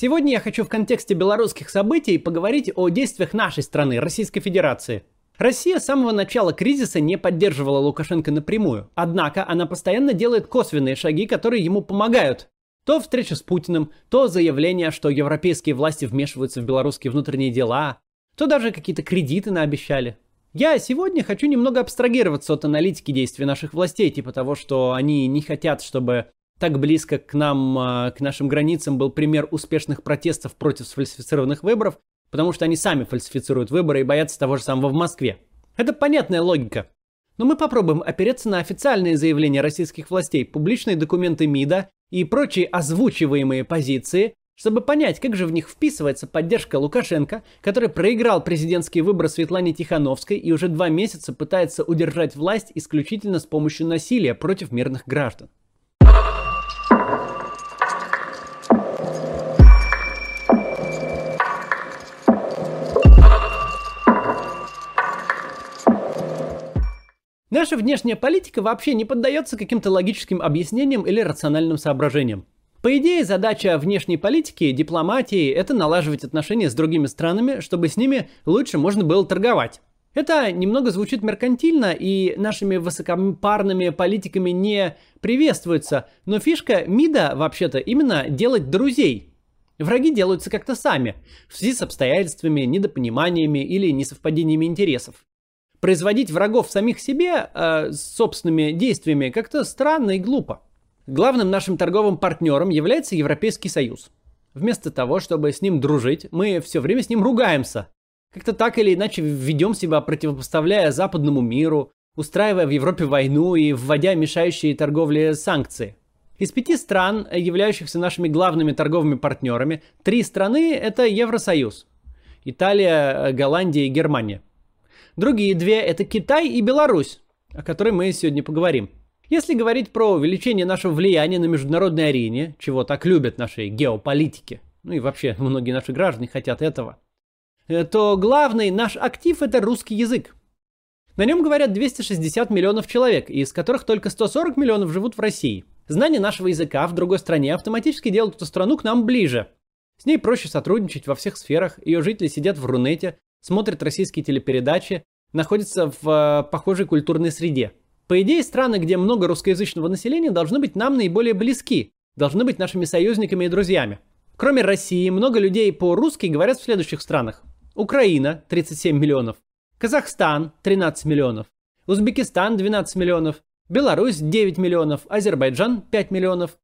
Сегодня я хочу в контексте белорусских событий поговорить о действиях нашей страны, Российской Федерации. Россия с самого начала кризиса не поддерживала Лукашенко напрямую, однако она постоянно делает косвенные шаги, которые ему помогают. То встреча с Путиным, то заявление, что европейские власти вмешиваются в белорусские внутренние дела, то даже какие-то кредиты наобещали. Я сегодня хочу немного абстрагироваться от аналитики действий наших властей, типа того, что они не хотят, чтобы так близко к нам, а, к нашим границам был пример успешных протестов против сфальсифицированных выборов, потому что они сами фальсифицируют выборы и боятся того же самого в Москве. Это понятная логика. Но мы попробуем опереться на официальные заявления российских властей, публичные документы МИДа и прочие озвучиваемые позиции, чтобы понять, как же в них вписывается поддержка Лукашенко, который проиграл президентские выборы Светлане Тихановской и уже два месяца пытается удержать власть исключительно с помощью насилия против мирных граждан. Наша внешняя политика вообще не поддается каким-то логическим объяснениям или рациональным соображениям. По идее, задача внешней политики, дипломатии – это налаживать отношения с другими странами, чтобы с ними лучше можно было торговать. Это немного звучит меркантильно и нашими высокопарными политиками не приветствуется, но фишка МИДа вообще-то именно делать друзей. Враги делаются как-то сами, в связи с обстоятельствами, недопониманиями или несовпадениями интересов производить врагов самих себе э, собственными действиями как-то странно и глупо. Главным нашим торговым партнером является Европейский Союз. Вместо того, чтобы с ним дружить, мы все время с ним ругаемся. Как-то так или иначе ведем себя, противопоставляя западному миру, устраивая в Европе войну и вводя мешающие торговле санкции. Из пяти стран, являющихся нашими главными торговыми партнерами, три страны – это Евросоюз. Италия, Голландия и Германия – Другие две – это Китай и Беларусь, о которой мы сегодня поговорим. Если говорить про увеличение нашего влияния на международной арене, чего так любят наши геополитики, ну и вообще многие наши граждане хотят этого, э, то главный наш актив – это русский язык. На нем говорят 260 миллионов человек, из которых только 140 миллионов живут в России. Знание нашего языка в другой стране автоматически делает эту страну к нам ближе. С ней проще сотрудничать во всех сферах, ее жители сидят в Рунете, смотрят российские телепередачи, находятся в э, похожей культурной среде. По идее, страны, где много русскоязычного населения, должны быть нам наиболее близки, должны быть нашими союзниками и друзьями. Кроме России, много людей по-русски говорят в следующих странах. Украина – 37 миллионов, Казахстан – 13 миллионов, Узбекистан – 12 миллионов, Беларусь – 9 миллионов, Азербайджан – 5 миллионов,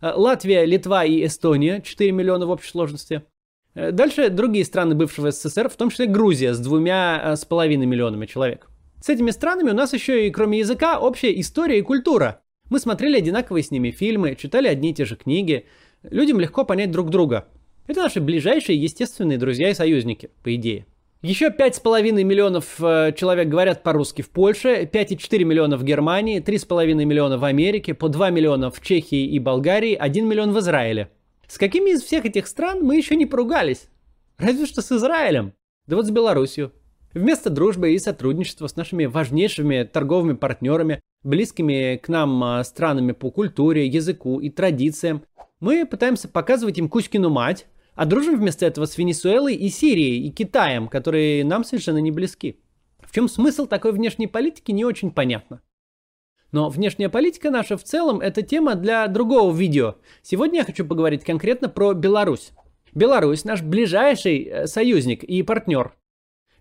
э, Латвия, Литва и Эстония – 4 миллиона в общей сложности – дальше другие страны бывшего СССР, в том числе Грузия с двумя э, с половиной миллионами человек. С этими странами у нас еще и кроме языка общая история и культура. Мы смотрели одинаковые с ними фильмы, читали одни и те же книги. Людям легко понять друг друга. Это наши ближайшие естественные друзья и союзники, по идее. Еще 5,5 миллионов э, человек говорят по-русски в Польше, 5,4 миллиона в Германии, 3,5 миллиона в Америке, по 2 миллиона в Чехии и Болгарии, 1 миллион в Израиле. С какими из всех этих стран мы еще не поругались? Разве что с Израилем. Да вот с Белоруссией. Вместо дружбы и сотрудничества с нашими важнейшими торговыми партнерами, близкими к нам а, странами по культуре, языку и традициям, мы пытаемся показывать им Кузькину мать, а дружим вместо этого с Венесуэлой и Сирией и Китаем, которые нам совершенно не близки. В чем смысл такой внешней политики, не очень понятно. Но внешняя политика наша в целом это тема для другого видео. Сегодня я хочу поговорить конкретно про Беларусь. Беларусь наш ближайший э, союзник и партнер.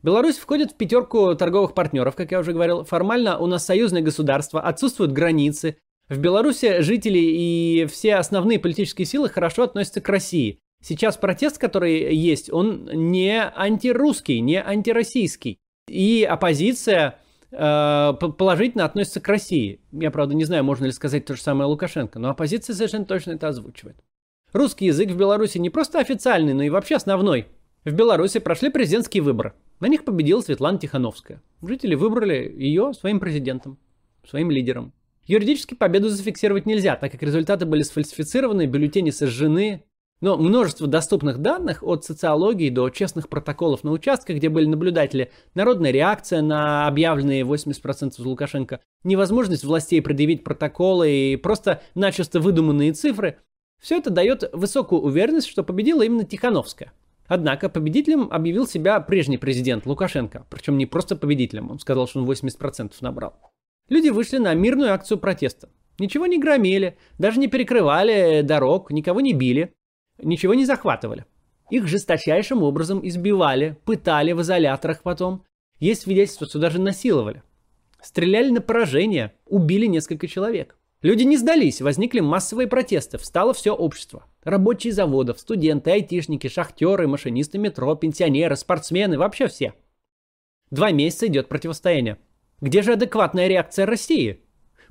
Беларусь входит в пятерку торговых партнеров, как я уже говорил. Формально у нас союзное государство, отсутствуют границы. В Беларуси жители и все основные политические силы хорошо относятся к России. Сейчас протест, который есть, он не антирусский, не антироссийский. И оппозиция положительно относится к России. Я, правда, не знаю, можно ли сказать то же самое Лукашенко, но оппозиция совершенно точно это озвучивает. Русский язык в Беларуси не просто официальный, но и вообще основной. В Беларуси прошли президентские выборы. На них победила Светлана Тихановская. Жители выбрали ее своим президентом, своим лидером. Юридически победу зафиксировать нельзя, так как результаты были сфальсифицированы, бюллетени сожжены, но множество доступных данных от социологии до честных протоколов на участках, где были наблюдатели, народная реакция на объявленные 80% Лукашенко, невозможность властей предъявить протоколы и просто начисто выдуманные цифры, Все это дает высокую уверенность, что победила именно Тихановская. Однако победителем объявил себя прежний президент Лукашенко. Причем не просто победителем, он сказал, что он 80% набрал. Люди вышли на мирную акцию протеста. Ничего не громили, даже не перекрывали дорог, никого не били, ничего не захватывали. Их жесточайшим образом избивали, пытали в изоляторах потом. Есть свидетельства, что даже насиловали. Стреляли на поражение, убили несколько человек. Люди не сдались, возникли массовые протесты, встало все общество. Рабочие заводов, студенты, айтишники, шахтеры, машинисты метро, пенсионеры, спортсмены, вообще все. Два месяца идет противостояние. Где же адекватная реакция России?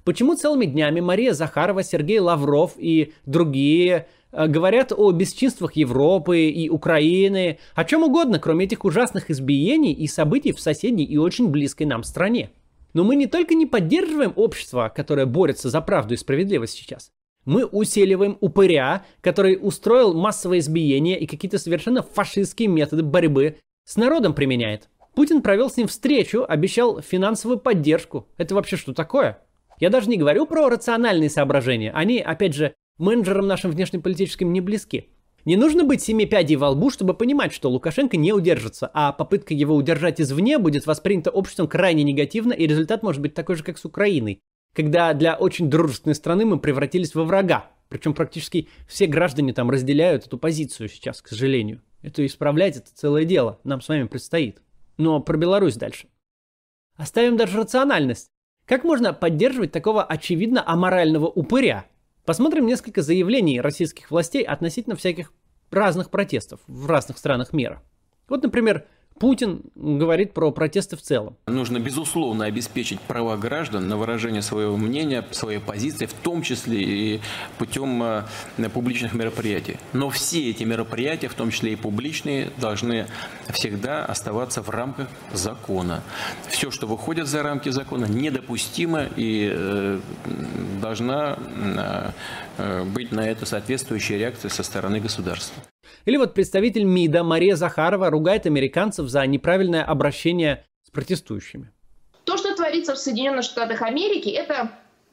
Почему целыми днями Мария Захарова, Сергей Лавров и другие э, говорят о бесчинствах Европы и Украины, о чем угодно, кроме этих ужасных избиений и событий в соседней и очень близкой нам стране? Но мы не только не поддерживаем общество, которое борется за правду и справедливость сейчас, мы усиливаем упыря, который устроил массовое избиение и какие-то совершенно фашистские методы борьбы с народом применяет. Путин провел с ним встречу, обещал финансовую поддержку. Это вообще что такое? Я даже не говорю про рациональные соображения. Они, опять же, менеджерам нашим внешнеполитическим не близки. Не нужно быть семи пядей во лбу, чтобы понимать, что Лукашенко не удержится, а попытка его удержать извне будет воспринята обществом крайне негативно, и результат может быть такой же, как с Украиной, когда для очень дружественной страны мы превратились во врага. Причем практически все граждане там разделяют эту позицию сейчас, к сожалению. Это исправлять это целое дело, нам с вами предстоит. Но про Беларусь дальше. Оставим даже рациональность. Как можно поддерживать такого очевидно аморального упыря? Посмотрим несколько заявлений российских властей относительно всяких разных протестов в разных странах мира. Вот, например, Путин говорит про протесты в целом. Нужно, безусловно, обеспечить права граждан на выражение своего мнения, своей позиции, в том числе и путем э, публичных мероприятий. Но все эти мероприятия, в том числе и публичные, должны всегда оставаться в рамках закона. Все, что выходит за рамки закона, недопустимо и э, должна э, быть на это соответствующая реакция со стороны государства. Или вот представитель МИДа Мария Захарова ругает американцев за неправильное обращение с протестующими. То, что творится в Соединенных Штатах Америки, это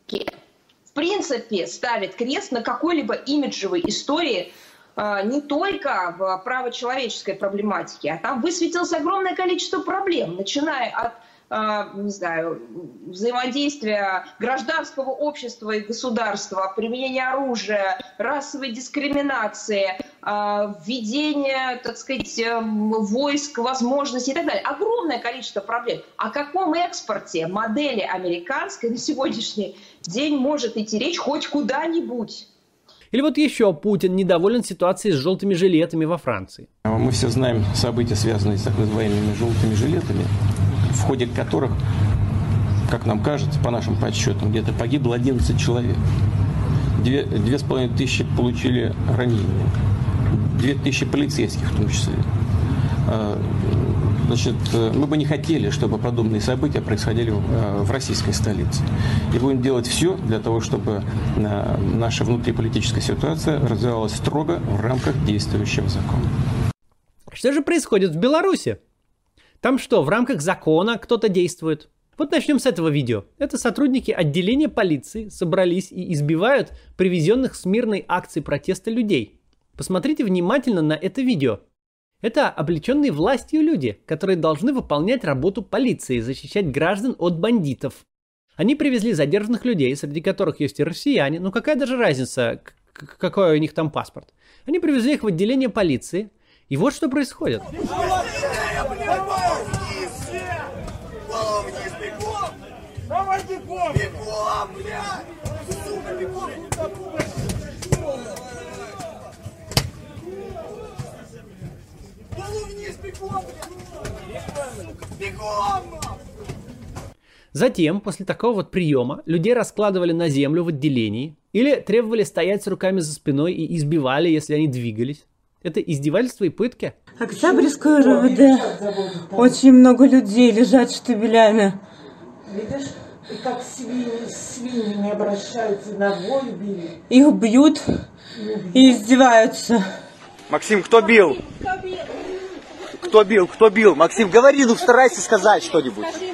в принципе ставит крест на какой-либо имиджевой истории а, не только в правочеловеческой проблематике, а там высветилось огромное количество проблем, начиная от а, не знаю, взаимодействия гражданского общества и государства, применения оружия, расовой дискриминации, введение, так сказать, эм, войск, возможностей и так далее. Огромное количество проблем. О каком экспорте модели американской на сегодняшний день может идти речь хоть куда-нибудь? Или вот еще Путин недоволен ситуацией с желтыми жилетами во Франции. Мы все знаем события, связанные с так называемыми желтыми жилетами в ходе которых, как нам кажется, по нашим подсчетам, где-то погибло 11 человек. Две, две с половиной тысячи получили ранения. Две тысячи полицейских в том числе. А, значит, мы бы не хотели, чтобы подобные события происходили в а, российской столице. И будем делать все для того, чтобы а, наша внутриполитическая ситуация развивалась строго в рамках действующего закона. Что же происходит в Беларуси? Там что, в рамках закона кто-то действует? Вот начнем с этого видео. Это сотрудники отделения полиции собрались и избивают привезенных с мирной акции протеста людей. Посмотрите внимательно на это видео. Это облеченные властью люди, которые должны выполнять работу полиции, защищать граждан от бандитов. Они привезли задержанных людей, среди которых есть и россияне. Ну какая даже разница, какой у них там паспорт. Они привезли их в отделение полиции. И вот что происходит. Бегом, блядь! Сука, бегом! Голову вниз, бегом, блядь! Бегом! Затем, после такого вот приема, людей раскладывали на землю в отделении или требовали стоять с руками за спиной и избивали, если они двигались. Это издевательство и пытки. Октябрьское РВД. Очень много людей лежат штабелями. Видишь? И как свиньи, свиньями обращаются, ногой били. Их бьют и издеваются. Максим, кто бил? Кто бил? Кто бил? Максим, говори, ну старайся сказать что-нибудь. Скажи,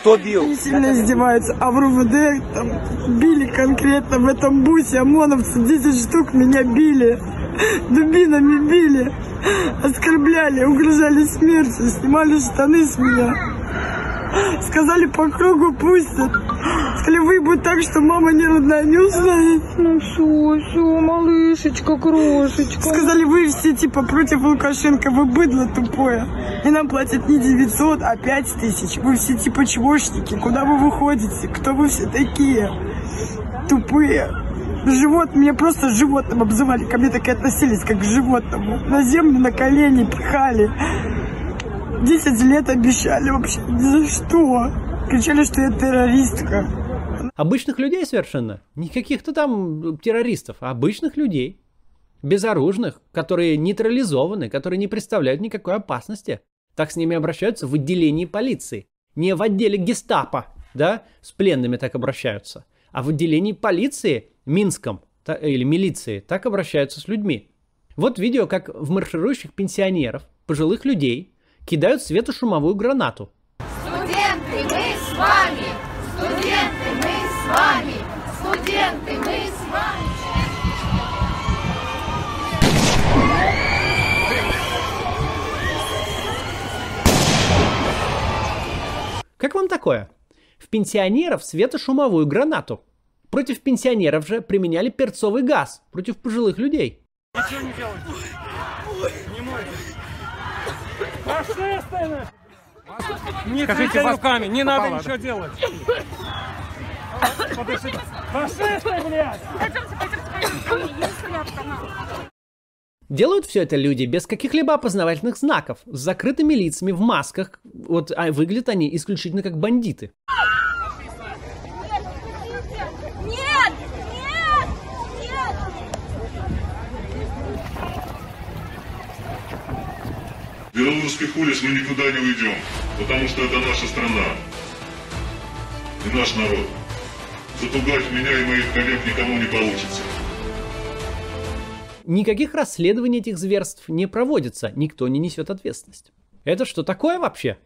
Кто бил? Они сильно издеваются. А в РУВД там били конкретно в этом бусе ОМОНовцы. 10 штук меня били. Дубинами били. Оскорбляли, угрожали смертью. Снимали штаны с меня. Сказали по кругу пустят. Сказали, выебут так, что мама не родная не узнает. Ну все, все, малышечка, крошечка. Сказали, вы все типа против Лукашенко, вы быдло тупое. И нам платят не 900, а 5 тысяч. Вы все типа чмошники, куда вы выходите? Кто вы все такие? Тупые. Живот, меня просто животным обзывали, ко мне так и относились, как к животному. На землю, на колени пихали. 10 лет обещали вообще ни за что. Кричали, что я террористка. Обычных людей совершенно. Не каких-то там террористов, а обычных людей. Безоружных, которые нейтрализованы, которые не представляют никакой опасности. Так с ними обращаются в отделении полиции. Не в отделе гестапо, да, с пленными так обращаются. А в отделении полиции, Минском, или милиции, так обращаются с людьми. Вот видео, как в марширующих пенсионеров, пожилых людей, кидают светошумовую гранату. Как вам такое? В пенсионеров светошумовую гранату. Против пенсионеров же применяли перцовый газ против пожилых людей. Ничего не делайте. Ой, не! Не Скажите, вас руками, не надо попало, ничего да? делать. Подышите. Фашисты, блядь! Делают все это люди без каких-либо опознавательных знаков, с закрытыми лицами, в масках. Вот, а выглядят они исключительно как бандиты. Нет! Нет! Нет! Белорусских улиц мы никуда не уйдем, потому что это наша страна и наш народ. Запугать меня и моих коллег никому не получится. Никаких расследований этих зверств не проводится, никто не несет ответственность. Это что такое вообще?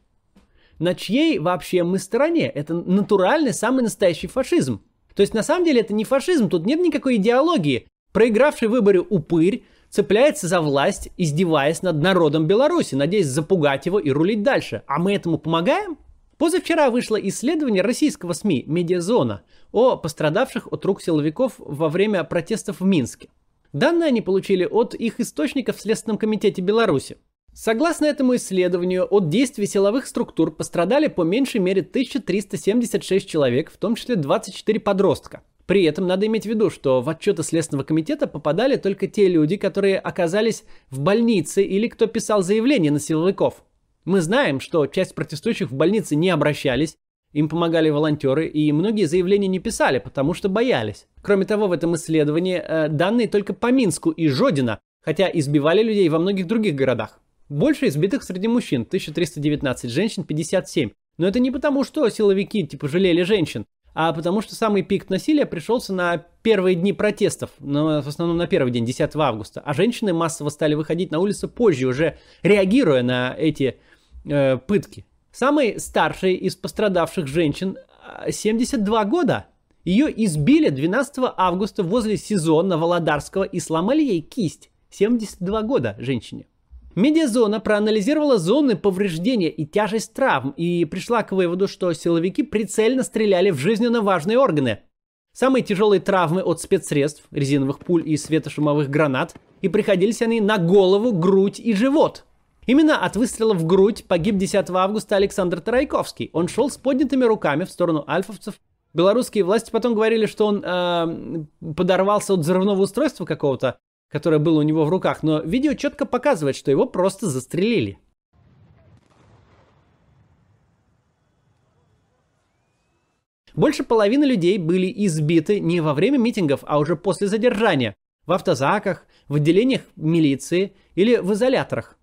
На чьей вообще мы стороне? Это натуральный, самый настоящий фашизм. То есть на самом деле это не фашизм, тут нет никакой идеологии. Проигравший выборы упырь цепляется за власть, издеваясь над народом Беларуси, надеясь запугать его и рулить дальше. А мы этому помогаем? Позавчера вышло исследование российского СМИ «Медиазона» о пострадавших от рук силовиков во время протестов в Минске. Данные они получили от их источников в Следственном комитете Беларуси. Согласно этому исследованию, от действий силовых структур пострадали по меньшей мере 1376 человек, в том числе 24 подростка. При этом надо иметь в виду, что в отчеты Следственного комитета попадали только те люди, которые оказались в больнице или кто писал заявление на силовиков. Мы знаем, что часть протестующих в больнице не обращались, им помогали волонтеры, и многие заявления не писали, потому что боялись. Кроме того, в этом исследовании э, данные только по Минску и Жодино, хотя избивали людей во многих других городах. Больше избитых среди мужчин 1319, женщин 57. Но это не потому, что силовики типа жалели женщин, а потому что самый пик насилия пришелся на первые дни протестов, но в основном на первый день, 10 августа. А женщины массово стали выходить на улицы позже, уже реагируя на эти э, пытки. Самой старшей из пострадавших женщин э, 72 года. Ее избили 12 августа возле СИЗО Володарского и сломали ей кисть. 72 года женщине. Медиазона проанализировала зоны повреждения и тяжесть травм и пришла к выводу, что силовики прицельно стреляли в жизненно важные органы. Самые тяжелые травмы от спецсредств, резиновых пуль и светошумовых гранат, и приходились они на голову, грудь и живот. Именно от выстрела в грудь погиб 10 августа Александр Тарайковский. Он шел с поднятыми руками в сторону альфовцев. Белорусские власти потом говорили, что он э, подорвался от взрывного устройства какого-то, которое было у него в руках, но видео четко показывает, что его просто застрелили. Больше половины людей были избиты не во время митингов, а уже после задержания, в автозаках, в отделениях милиции или в изоляторах.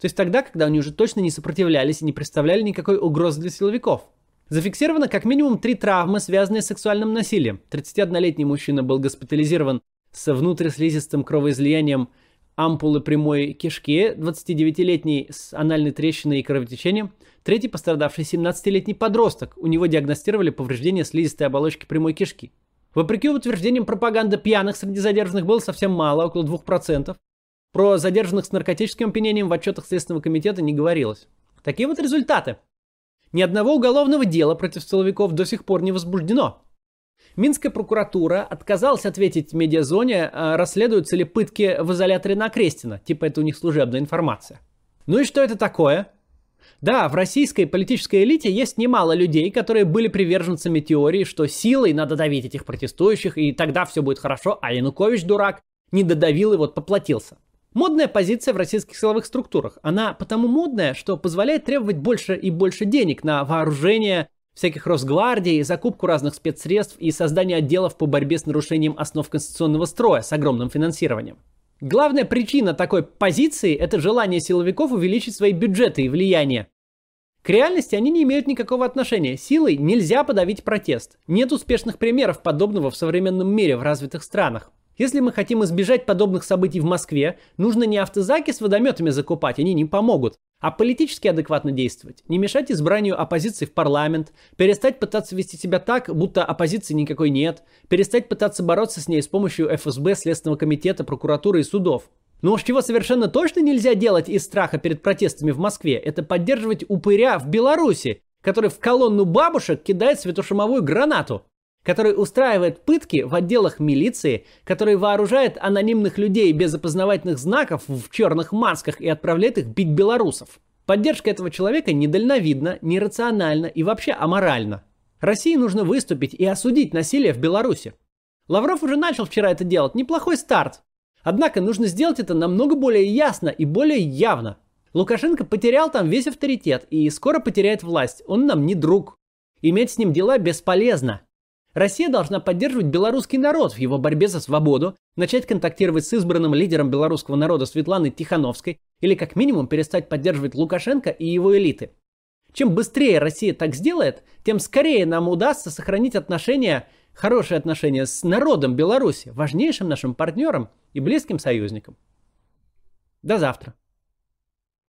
То есть тогда, когда они уже точно не сопротивлялись и не представляли никакой угрозы для силовиков. Зафиксировано как минимум три травмы, связанные с сексуальным насилием. 31-летний мужчина был госпитализирован с внутрислизистым кровоизлиянием ампулы прямой кишки, 29-летний с анальной трещиной и кровотечением. Третий пострадавший 17-летний подросток. У него диагностировали повреждение слизистой оболочки прямой кишки. Вопреки утверждениям пропаганды пьяных среди задержанных было совсем мало, около 2%. Про задержанных с наркотическим опьянением в отчетах Следственного комитета не говорилось. Такие вот результаты. Ни одного уголовного дела против силовиков до сих пор не возбуждено. Минская прокуратура отказалась ответить медиазоне, а расследуются ли пытки в изоляторе на Крестина, типа это у них служебная информация. Ну и что это такое? Да, в российской политической элите есть немало людей, которые были приверженцами теории, что силой надо давить этих протестующих, и тогда все будет хорошо, а Янукович, дурак, не додавил и вот поплатился. Модная позиция в российских силовых структурах. Она потому модная, что позволяет требовать больше и больше денег на вооружение всяких Росгвардий, закупку разных спецсредств и создание отделов по борьбе с нарушением основ конституционного строя с огромным финансированием. Главная причина такой позиции – это желание силовиков увеличить свои бюджеты и влияние. К реальности они не имеют никакого отношения. Силой нельзя подавить протест. Нет успешных примеров подобного в современном мире в развитых странах. Если мы хотим избежать подобных событий в Москве, нужно не автозаки с водометами закупать, они не помогут, а политически адекватно действовать. Не мешать избранию оппозиции в парламент, перестать пытаться вести себя так, будто оппозиции никакой нет, перестать пытаться бороться с ней с помощью ФСБ, Следственного комитета, прокуратуры и судов. Но уж чего совершенно точно нельзя делать из страха перед протестами в Москве, это поддерживать упыря в Беларуси, который в колонну бабушек кидает светошумовую гранату который устраивает пытки в отделах милиции, который вооружает анонимных людей без опознавательных знаков в черных масках и отправляет их бить белорусов. Поддержка этого человека недальновидна, нерациональна и вообще аморальна. России нужно выступить и осудить насилие в Беларуси. Лавров уже начал вчера это делать, неплохой старт. Однако нужно сделать это намного более ясно и более явно. Лукашенко потерял там весь авторитет и скоро потеряет власть. Он нам не друг. Иметь с ним дела бесполезно. Россия должна поддерживать белорусский народ в его борьбе за свободу, начать контактировать с избранным лидером белорусского народа Светланой Тихановской или как минимум перестать поддерживать Лукашенко и его элиты. Чем быстрее Россия так сделает, тем скорее нам удастся сохранить отношения, хорошие отношения с народом Беларуси, важнейшим нашим партнером и близким союзником. До завтра.